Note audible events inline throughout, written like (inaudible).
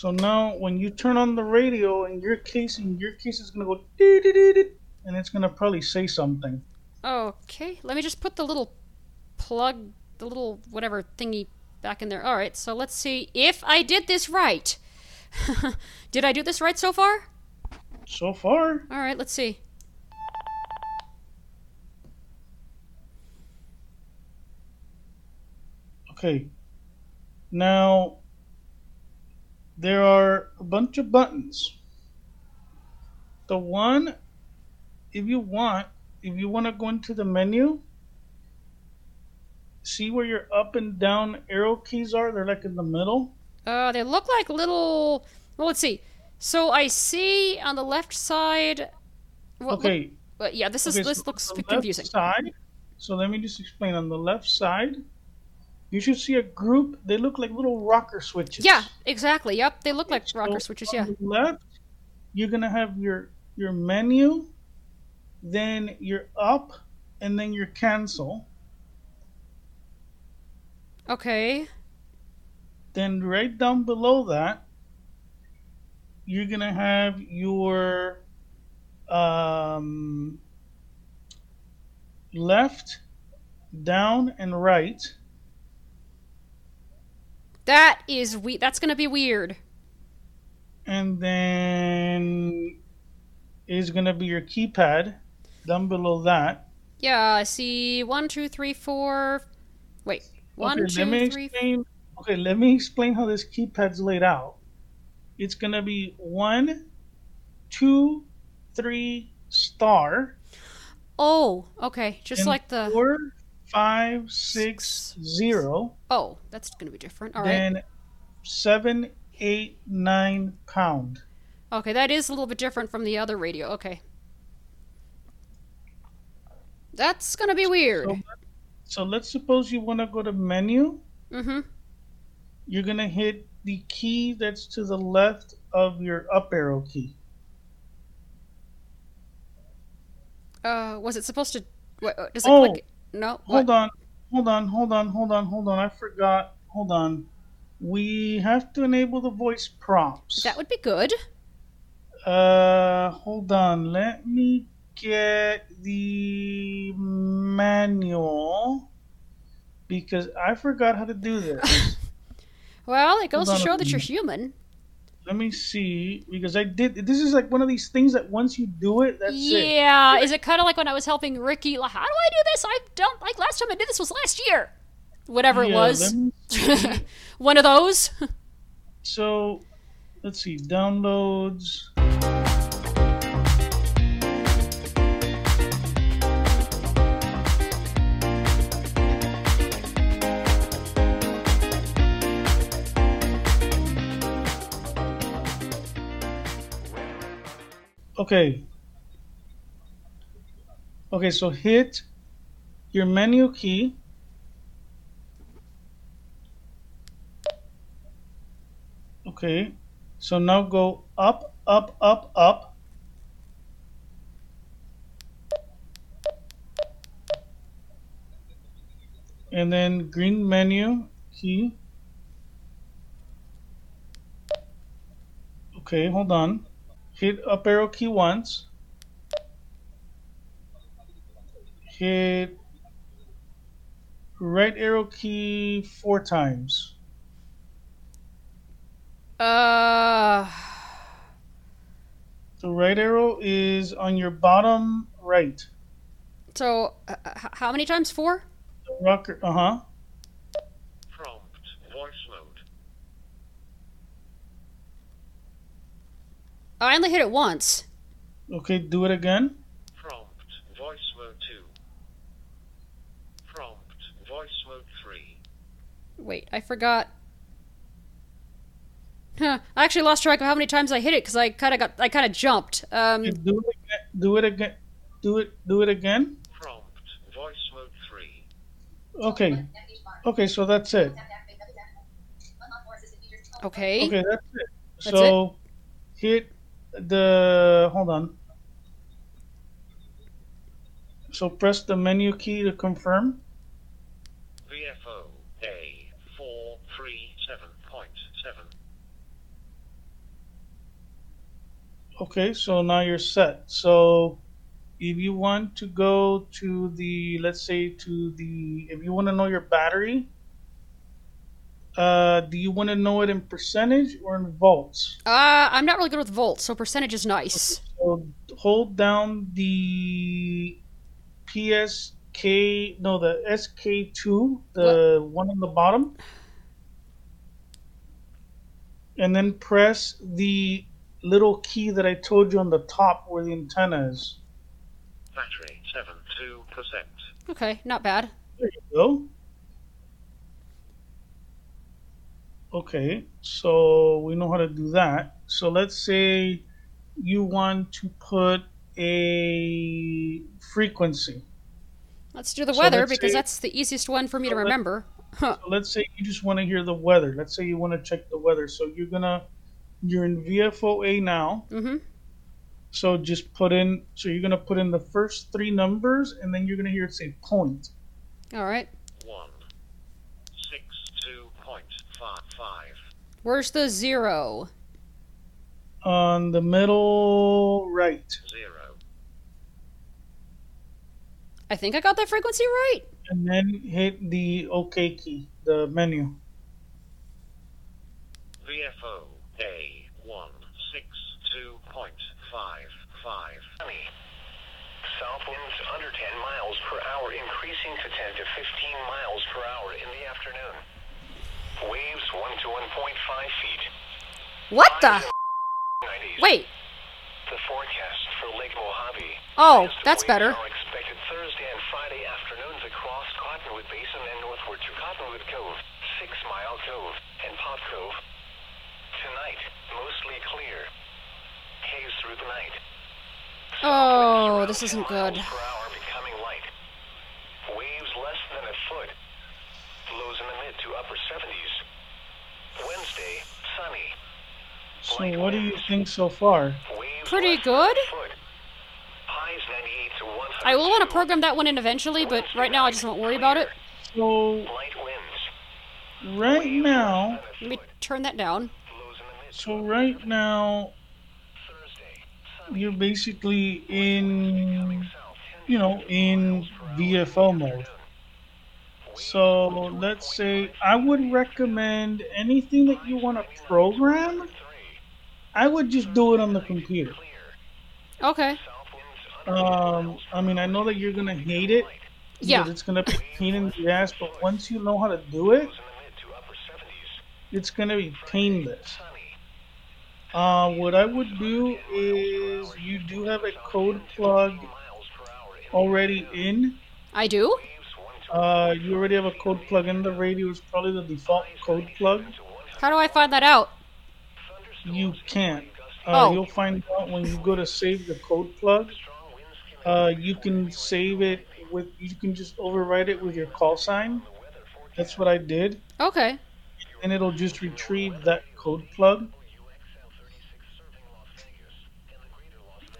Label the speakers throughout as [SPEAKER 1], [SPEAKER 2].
[SPEAKER 1] So now when you turn on the radio in your case, in your case it's gonna go dee dee dee dee, and it's gonna probably say something.
[SPEAKER 2] Okay, let me just put the little plug, the little whatever thingy back in there. All right, so let's see if I did this right. (laughs) did I do this right so far?
[SPEAKER 1] So far,
[SPEAKER 2] All right, let's see.
[SPEAKER 1] okay. Now there are a bunch of buttons. The one, if you want, if you want to go into the menu, see where your up and down arrow keys are? They're like in the middle.
[SPEAKER 2] Uh, they look like little. Well, let's see. So I see on the left side. Well, look-
[SPEAKER 1] Okay.
[SPEAKER 2] but yeah, this is
[SPEAKER 1] okay,
[SPEAKER 2] this
[SPEAKER 1] so
[SPEAKER 2] looks
[SPEAKER 1] the
[SPEAKER 2] confusing.
[SPEAKER 1] Left side. So let me just explain. On the left side, you should see a group. They look like little rocker switches.
[SPEAKER 2] Yeah, exactly. Yep, they look like
[SPEAKER 1] So
[SPEAKER 2] rocker switches.
[SPEAKER 1] on
[SPEAKER 2] Yeah.
[SPEAKER 1] the left, you're gonna have your your menu, then your up, and then your cancel.
[SPEAKER 2] Okay.
[SPEAKER 1] Then right down below that, you're gonna have your um, left, down, and right.
[SPEAKER 2] That is we. That's gonna be weird.
[SPEAKER 1] and then is gonna be your keypad down below that.
[SPEAKER 2] Yeah, I see one, two, three, four. Wait, one,
[SPEAKER 1] okay, let
[SPEAKER 2] two, three.
[SPEAKER 1] explain. Okay, let me explain how this keypad's laid out. It's gonna be one, two, three, star,
[SPEAKER 2] Oh, okay. Just like the.
[SPEAKER 1] Four, five, six, zero.
[SPEAKER 2] Oh, that's gonna be different. All right.
[SPEAKER 1] then seven, eight, nine pound.
[SPEAKER 2] Okay, that is a little bit different from the other radio. Okay. That's gonna be weird.
[SPEAKER 1] So, so let's suppose you want to go to menu.
[SPEAKER 2] Mm-hmm.
[SPEAKER 1] You're gonna hit the key that's to the left of your up arrow key.
[SPEAKER 2] Uh, was it supposed to? What, uh, does it
[SPEAKER 1] Oh,
[SPEAKER 2] click? No.
[SPEAKER 1] Hold
[SPEAKER 2] what?
[SPEAKER 1] on, hold on, hold on, hold on, hold on. I forgot. Hold on. We have to enable the voice prompts.
[SPEAKER 2] That would be good.
[SPEAKER 1] Uh, hold on. Let me get the manual because I forgot how to do this. (laughs)
[SPEAKER 2] Well, it goes to show that you're human.
[SPEAKER 1] Let me see because I did. This is like one of these things that once you do it, that's it.
[SPEAKER 2] yeah. Is it kind of like when I was helping Ricky? Like, how do I do this? I don't like last time I did this was last year. Whatever it was.
[SPEAKER 1] let me (laughs) see.
[SPEAKER 2] One of those.
[SPEAKER 1] So, let's see, downloads. Okay. Okay, so hit your menu key. Okay, so now go up, up, up, up. And then green menu key. Okay, hold on. Hit up arrow key once. Hit right arrow key four times.
[SPEAKER 2] Uh.
[SPEAKER 1] The right arrow is on your bottom right.
[SPEAKER 2] So, uh, how many times? Four?
[SPEAKER 1] The rocker, uh huh.
[SPEAKER 3] Prompt voice mode.
[SPEAKER 2] I only hit it once.
[SPEAKER 1] Okay, do it again.
[SPEAKER 3] Prompt voice mode 2. Prompt voice mode 3.
[SPEAKER 2] Wait, I forgot. Huh, I actually lost track of how many times I hit it because I kind of got, I kind of jumped. Um,
[SPEAKER 1] Okay, do it again. Do it again. Do it. Do it again.
[SPEAKER 3] Prompt voice mode 3.
[SPEAKER 1] Okay. Okay, so that's it.
[SPEAKER 2] okay.
[SPEAKER 1] Okay, that's it.
[SPEAKER 2] That's
[SPEAKER 1] so hit the hold on. So press the menu key to confirm.
[SPEAKER 3] VFO A four three seven point seven.
[SPEAKER 1] Okay, so now you're set. So if you want to go to the, let's say to the, if you want to know your battery, uh, do you want to know it in percentage or in volts?
[SPEAKER 2] Uh, I'm not really good with volts, so percentage is nice.
[SPEAKER 1] So hold down the PSK, no, the SK2, the one on the bottom, and then press the little key that I told you on the top where the antenna is.
[SPEAKER 3] Battery seven two percent.
[SPEAKER 2] Okay, not bad.
[SPEAKER 1] There you go. Okay, so we know how to do that. So let's say you want to put a frequency.
[SPEAKER 2] Let's do the
[SPEAKER 1] So
[SPEAKER 2] weather because
[SPEAKER 1] say-
[SPEAKER 2] that's the easiest one for me to
[SPEAKER 1] so let-
[SPEAKER 2] remember. Huh. (laughs)
[SPEAKER 1] So let's say you just want to hear the weather. Let's say you want to check the weather. So you're gonna you're in VFOA now.
[SPEAKER 2] Mm-hmm.
[SPEAKER 1] So just put in. So you're gonna put in the first three numbers, and then you're gonna hear it say point.
[SPEAKER 2] All right.
[SPEAKER 3] One six two point five five.
[SPEAKER 2] Where's the zero?
[SPEAKER 1] On the middle right.
[SPEAKER 3] Zero.
[SPEAKER 2] I think I got that frequency right.
[SPEAKER 1] and then hit the OK key, the menu.
[SPEAKER 3] VFO A one six two point five five.
[SPEAKER 4] South winds under 10 miles per hour, increasing to 10 to 15 miles per hour in the afternoon. Waves 1 to 1.5 feet.
[SPEAKER 2] What the?
[SPEAKER 4] Highs in the 90s.
[SPEAKER 2] Wait.
[SPEAKER 4] The forecast for Lake Mojave.
[SPEAKER 2] Oh, that's better.
[SPEAKER 4] Are expected Thursday and Friday afternoons across Cottonwood Basin and northward to Cottonwood Cove, Six Mile Cove, and Pot Cove. Tonight, mostly clear. Haze through the night.
[SPEAKER 2] Oh, this isn't good.
[SPEAKER 4] Per hour becoming light. Waves less than a foot. Lows in the mid to upper 70s. Wednesday, sunny.
[SPEAKER 1] So what do you think so far?
[SPEAKER 4] Waves
[SPEAKER 2] Pretty
[SPEAKER 4] less than a
[SPEAKER 2] good.
[SPEAKER 4] Highs 98 to
[SPEAKER 2] I will want to program that one in eventually, but right now I just won't worry about it.
[SPEAKER 1] So
[SPEAKER 4] Light winds.
[SPEAKER 1] right
[SPEAKER 4] Waves
[SPEAKER 1] now,
[SPEAKER 2] Let me turn that down.
[SPEAKER 4] Lows in the mid to
[SPEAKER 1] so right now
[SPEAKER 4] Thursday,
[SPEAKER 1] you're basically in,
[SPEAKER 4] Coming south, 10
[SPEAKER 1] you know, in VFO mode. So let's say I would recommend anything that you want to program. I would just do it on the computer.
[SPEAKER 2] Okay.
[SPEAKER 4] South winds under 10
[SPEAKER 1] Um, I mean, I know that you're gonna hate it.
[SPEAKER 2] Yeah.
[SPEAKER 1] It's gonna be pain in the ass, but once you know how to do it,
[SPEAKER 4] Lows in the mid to upper 70s.
[SPEAKER 1] it's gonna be painless. Uh, what I would do is you do have a code plug
[SPEAKER 4] miles per hour in
[SPEAKER 1] already in.
[SPEAKER 2] I do?
[SPEAKER 4] Waves 1 to
[SPEAKER 1] Uh, you already have a code plug in. The radio is probably the default code plug.
[SPEAKER 2] How do I find that out?
[SPEAKER 1] You can't. Uh,
[SPEAKER 2] Oh.
[SPEAKER 1] You'll find out when you go to save the code plug. Uh, you can save it with. You can just overwrite it with your call sign. That's what I did,
[SPEAKER 2] Okay.
[SPEAKER 1] and it'll just retrieve that code plug.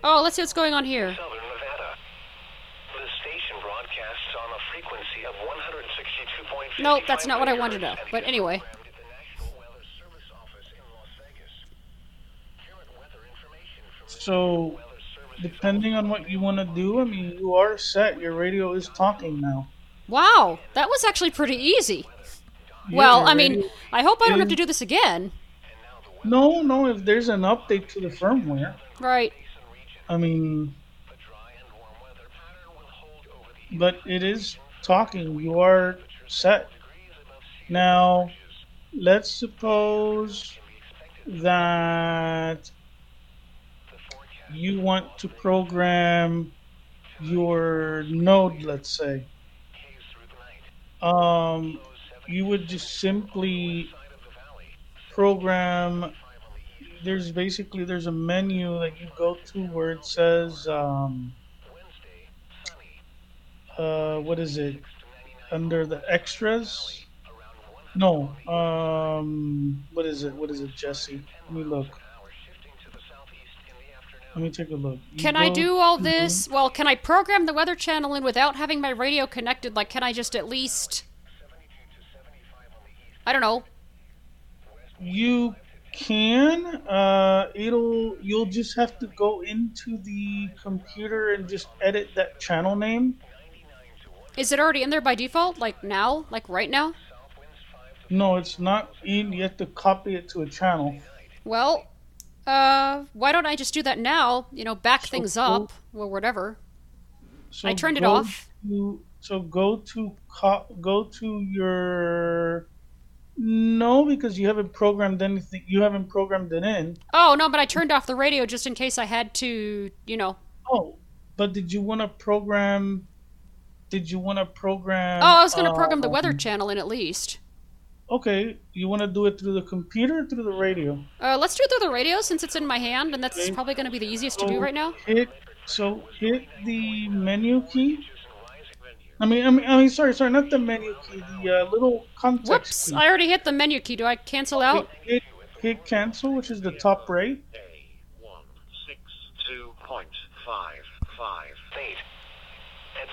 [SPEAKER 2] Oh, let's see what's going on here.
[SPEAKER 4] Southern Nevada. The station broadcasts on a frequency of 162.55
[SPEAKER 2] Nope, that's not what I wanted to know. But anyway.
[SPEAKER 4] programmed at the National Weather Service office in Las Vegas. Current weather information from the
[SPEAKER 1] So, depending on what you want to do, I mean, you are set. Your radio is talking now.
[SPEAKER 2] Wow, that was actually pretty easy.
[SPEAKER 1] Yeah,
[SPEAKER 2] Well, I mean, I hope I don't have to do this again.
[SPEAKER 1] no, no. If there's an update to the firmware,
[SPEAKER 2] Right.
[SPEAKER 1] I mean,
[SPEAKER 4] the dry and warm weather pattern will hold over the
[SPEAKER 1] but it is talking. You are set. Now, let's suppose that you want to program your node, let's say. Um, you would just simply program. There's basically there's a menu that you go to where it says um, uh, what is it under the extras? No. Um. What is it? What is it, Jesse? Let me look. Let me take a look. You
[SPEAKER 2] Can I do all this? Well, can I program the Weather Channel in without having my radio connected? Like, can I just at least. I don't know.
[SPEAKER 1] You can. Uh, it'll. You'll just have to go into the computer and just edit that channel name.
[SPEAKER 2] Is it already in there by default? Like now? Like right now?
[SPEAKER 1] No, it's not in. You have to copy it to a channel.
[SPEAKER 2] Well, uh, why don't I just do that now? You know, back
[SPEAKER 1] So
[SPEAKER 2] things
[SPEAKER 1] go-
[SPEAKER 2] up or whatever.
[SPEAKER 1] So
[SPEAKER 2] I turned it off.
[SPEAKER 1] To, so go to co- go to your. No, because you haven't programmed anything. You haven't programmed it in.
[SPEAKER 2] Oh, no, but I turned off the radio just in case I had to, you know.
[SPEAKER 1] Oh, but did you want to program? Did you want to program?
[SPEAKER 2] Oh, I was going to program the Weather Channel in at least.
[SPEAKER 1] Okay, you want to do it through the computer or through the radio?
[SPEAKER 2] Uh, let's do it through the radio since it's in my hand, and that's
[SPEAKER 1] Okay.
[SPEAKER 2] probably going to be the easiest to do right now.
[SPEAKER 1] Hit so hit the menu key. I mean, I mean, I mean, sorry, sorry, not the menu key. The uh, little context
[SPEAKER 2] Whoops,
[SPEAKER 1] key.
[SPEAKER 2] I already hit the menu key. Do I cancel out?
[SPEAKER 1] Hit, hit cancel, which is the top right.
[SPEAKER 3] A one six two point five five.
[SPEAKER 4] State. At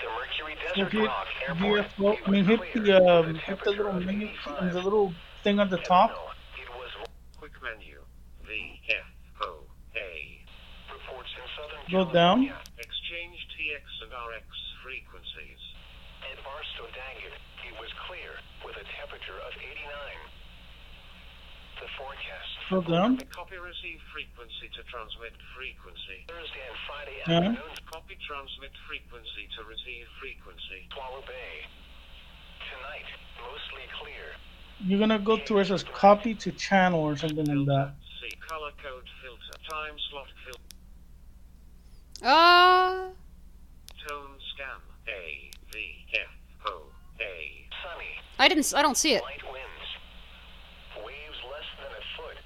[SPEAKER 4] the Mercury
[SPEAKER 1] So
[SPEAKER 4] Desert
[SPEAKER 1] hit
[SPEAKER 4] Rock Airport.
[SPEAKER 1] VFO.
[SPEAKER 4] it
[SPEAKER 1] I mean, hit the um, hit the little menu the little thing on the top.
[SPEAKER 4] It was
[SPEAKER 3] Quick menu. V F O A.
[SPEAKER 4] reports in Southern
[SPEAKER 1] Go down.
[SPEAKER 3] Exchange TX and RX frequencies.
[SPEAKER 4] At Barstow Daggett, it was clear with a temperature of 89. The forecast
[SPEAKER 1] Go down.
[SPEAKER 3] Copy receive frequency to transmit frequency.
[SPEAKER 4] Thursday and Friday
[SPEAKER 1] Yeah.
[SPEAKER 4] afternoons,
[SPEAKER 3] Copy transmit frequency to receive frequency.
[SPEAKER 4] Swallow Bay. Tonight, mostly clear.
[SPEAKER 1] You're gonna go to where it says copy to channel or something like that.
[SPEAKER 3] See color code filter. Time slot filter.
[SPEAKER 2] Uh,
[SPEAKER 3] Tone scan. A V F O A.
[SPEAKER 4] Sunny.
[SPEAKER 2] I didn't. I don't see it.
[SPEAKER 4] Light winds. Waves less than a foot.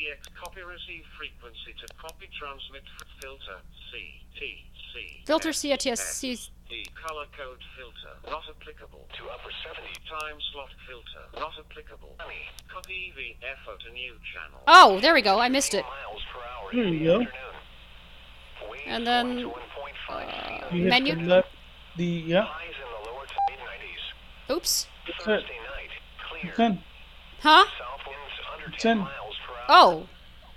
[SPEAKER 3] Exchange TX copy receive frequency to copy transmit filter C T C.
[SPEAKER 2] Filter
[SPEAKER 3] F,
[SPEAKER 2] CTSC.
[SPEAKER 3] F, D color code filter not applicable.
[SPEAKER 4] To upper 70.
[SPEAKER 3] Time slot filter not applicable.
[SPEAKER 4] Sunny.
[SPEAKER 3] Copy VFO to new channel.
[SPEAKER 2] Oh, there we go. I missed it.
[SPEAKER 4] Miles
[SPEAKER 1] There
[SPEAKER 4] in
[SPEAKER 1] you go.
[SPEAKER 2] And then,
[SPEAKER 4] going to 1.5 uh, feet.
[SPEAKER 1] You
[SPEAKER 2] Menu?
[SPEAKER 1] the left. The yeah.
[SPEAKER 4] Highs in the lower to mid 90s.
[SPEAKER 2] Oops.
[SPEAKER 1] That's it.
[SPEAKER 4] Thursday night, clear.
[SPEAKER 1] Ten.
[SPEAKER 2] Huh?
[SPEAKER 4] South winds
[SPEAKER 2] Oh,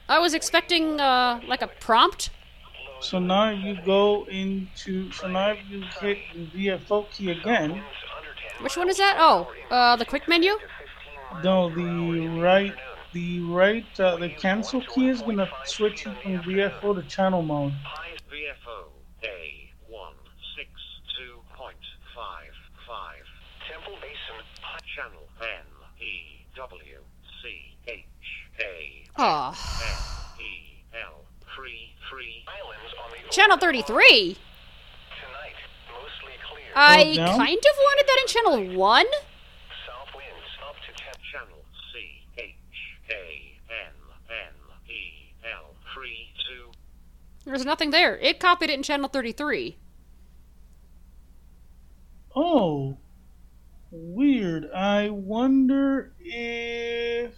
[SPEAKER 2] I was expecting uh like a prompt.
[SPEAKER 1] So now you go into. So now if you hit the VFO key again.
[SPEAKER 4] Winds under 10
[SPEAKER 2] Which one is that? Oh, uh, the quick menu.
[SPEAKER 1] No, the right. The right. Uh, the cancel key is gonna switch you from VFO to channel mode.
[SPEAKER 3] VFO A one six two point five five.
[SPEAKER 4] Temple Basin. High
[SPEAKER 3] Channel N E W C H A
[SPEAKER 2] Oh,
[SPEAKER 3] N L three three.
[SPEAKER 4] Islands on the
[SPEAKER 2] channel thirty-three.
[SPEAKER 4] Tonight, mostly clear.
[SPEAKER 2] I
[SPEAKER 1] down.
[SPEAKER 2] kind of wanted that in channel one.
[SPEAKER 4] South winds up to 10.
[SPEAKER 3] Channel C H A N N E L three two.
[SPEAKER 2] There's nothing there. It copied it in channel thirty-three.
[SPEAKER 1] Oh, weird. I wonder if.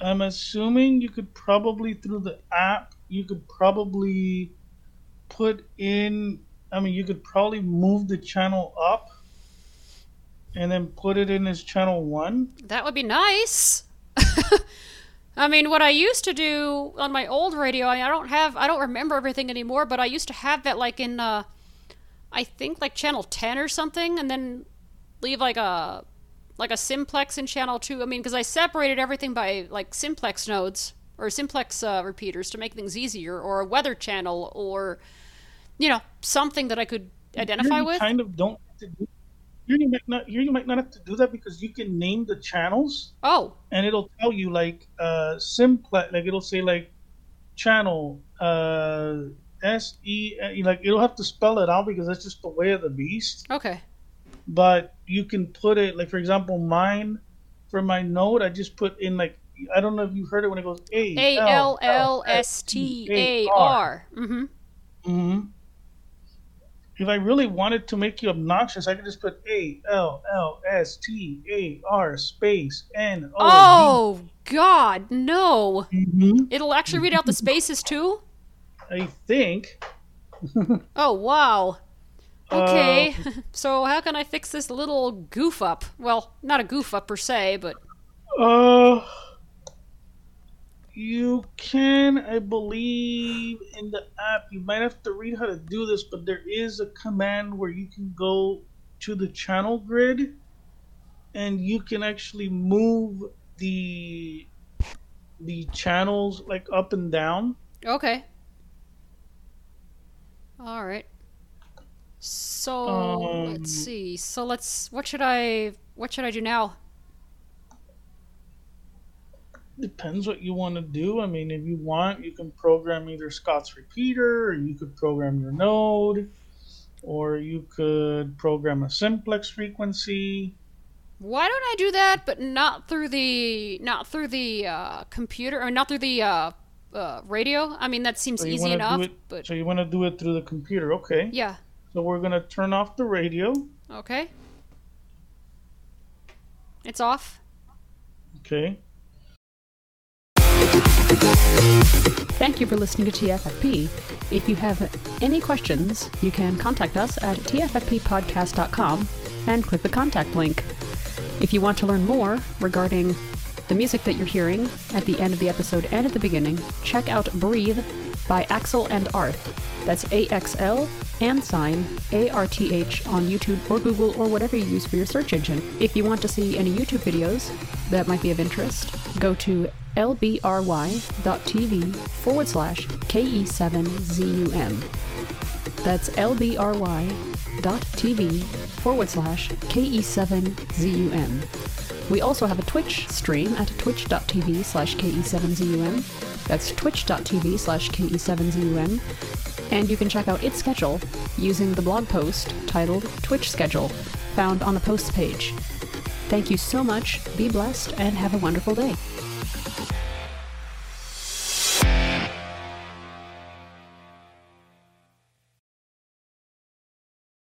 [SPEAKER 1] I'm assuming you could probably, through the app, you could probably put in. I mean, you could probably move the channel up and then put it in as channel one.
[SPEAKER 2] That would be nice. (laughs) I mean, what I used to do on my old radio, I, I don't have, I don't remember everything anymore, but I used to have that like in, uh, I think like channel 10 or something, and then leave like a, like a simplex in channel 2. I mean, because I separated everything by like simplex nodes or simplex uh, repeaters to make things easier, or a weather channel, or, you know, something that I could identify
[SPEAKER 1] Here you
[SPEAKER 2] with.
[SPEAKER 1] kind of don't have to do. Here you might not. Here you might not have to do that because you can name the channels.
[SPEAKER 2] Oh,
[SPEAKER 1] and it'll tell you like uh simplex like it'll say like channel uh s e like it'll have to spell it out because that's just the way of the beast
[SPEAKER 2] okay.
[SPEAKER 1] but you can put it like for example mine for my note i just put in like i don't know if you heard it when it goes a
[SPEAKER 2] A L L S T A R. Mm-hmm.
[SPEAKER 1] hmm if I really wanted to make you obnoxious, I could just put A L L S T A R space N O.
[SPEAKER 2] Oh God, no!
[SPEAKER 1] hmm
[SPEAKER 2] It'll actually read out the spaces too.
[SPEAKER 1] I think. (laughs)
[SPEAKER 2] Oh wow.
[SPEAKER 1] Uh,
[SPEAKER 2] Okay, (laughs) so how can I fix this little goof up? Well, not a goof up per se, but
[SPEAKER 1] Uh, you can, I believe, in the app. You might have to read how to do this, but there is a command where you can go to the channel grid, and you can actually move the the channels like up and down.
[SPEAKER 2] okay. All right. So
[SPEAKER 1] Um,
[SPEAKER 2] let's see. So let's. What should I? What should I do now?
[SPEAKER 1] Depends what you want to do. I mean, if you want, you can program either Scott's repeater, or you could program your node, or you could program a simplex frequency.
[SPEAKER 2] Why don't I do that, but not through the not through the uh, computer or not through the uh, uh, radio? I mean, that seems
[SPEAKER 1] So
[SPEAKER 2] easy enough.
[SPEAKER 1] it,
[SPEAKER 2] But
[SPEAKER 1] so you want to do it through the computer, okay?
[SPEAKER 2] yeah,
[SPEAKER 1] So we're gonna turn off the radio,
[SPEAKER 2] okay. It's off.
[SPEAKER 1] okay?
[SPEAKER 5] Thank you for listening to TFFP. If you have any questions, you can contact us at tffppodcast.com and click the contact link. If you want to learn more regarding the music that you're hearing at the end of the episode and at the beginning, check out Breathe by Axl and Arth. That's A-X-L and sign A-R-T-H on YouTube or Google or whatever you use for your search engine. If you want to see any YouTube videos that might be of interest, go to lbry.tv forward slash KE7ZUM. That's lbry.tv forward slash KE7ZUM. We also have a Twitch stream at twitch.tv slash KE7ZUM. That's twitch.tv slash KE7ZUM. And you can check out its schedule using the blog post titled Twitch Schedule, found on the posts page. Thank you so much, be blessed, and have a wonderful day.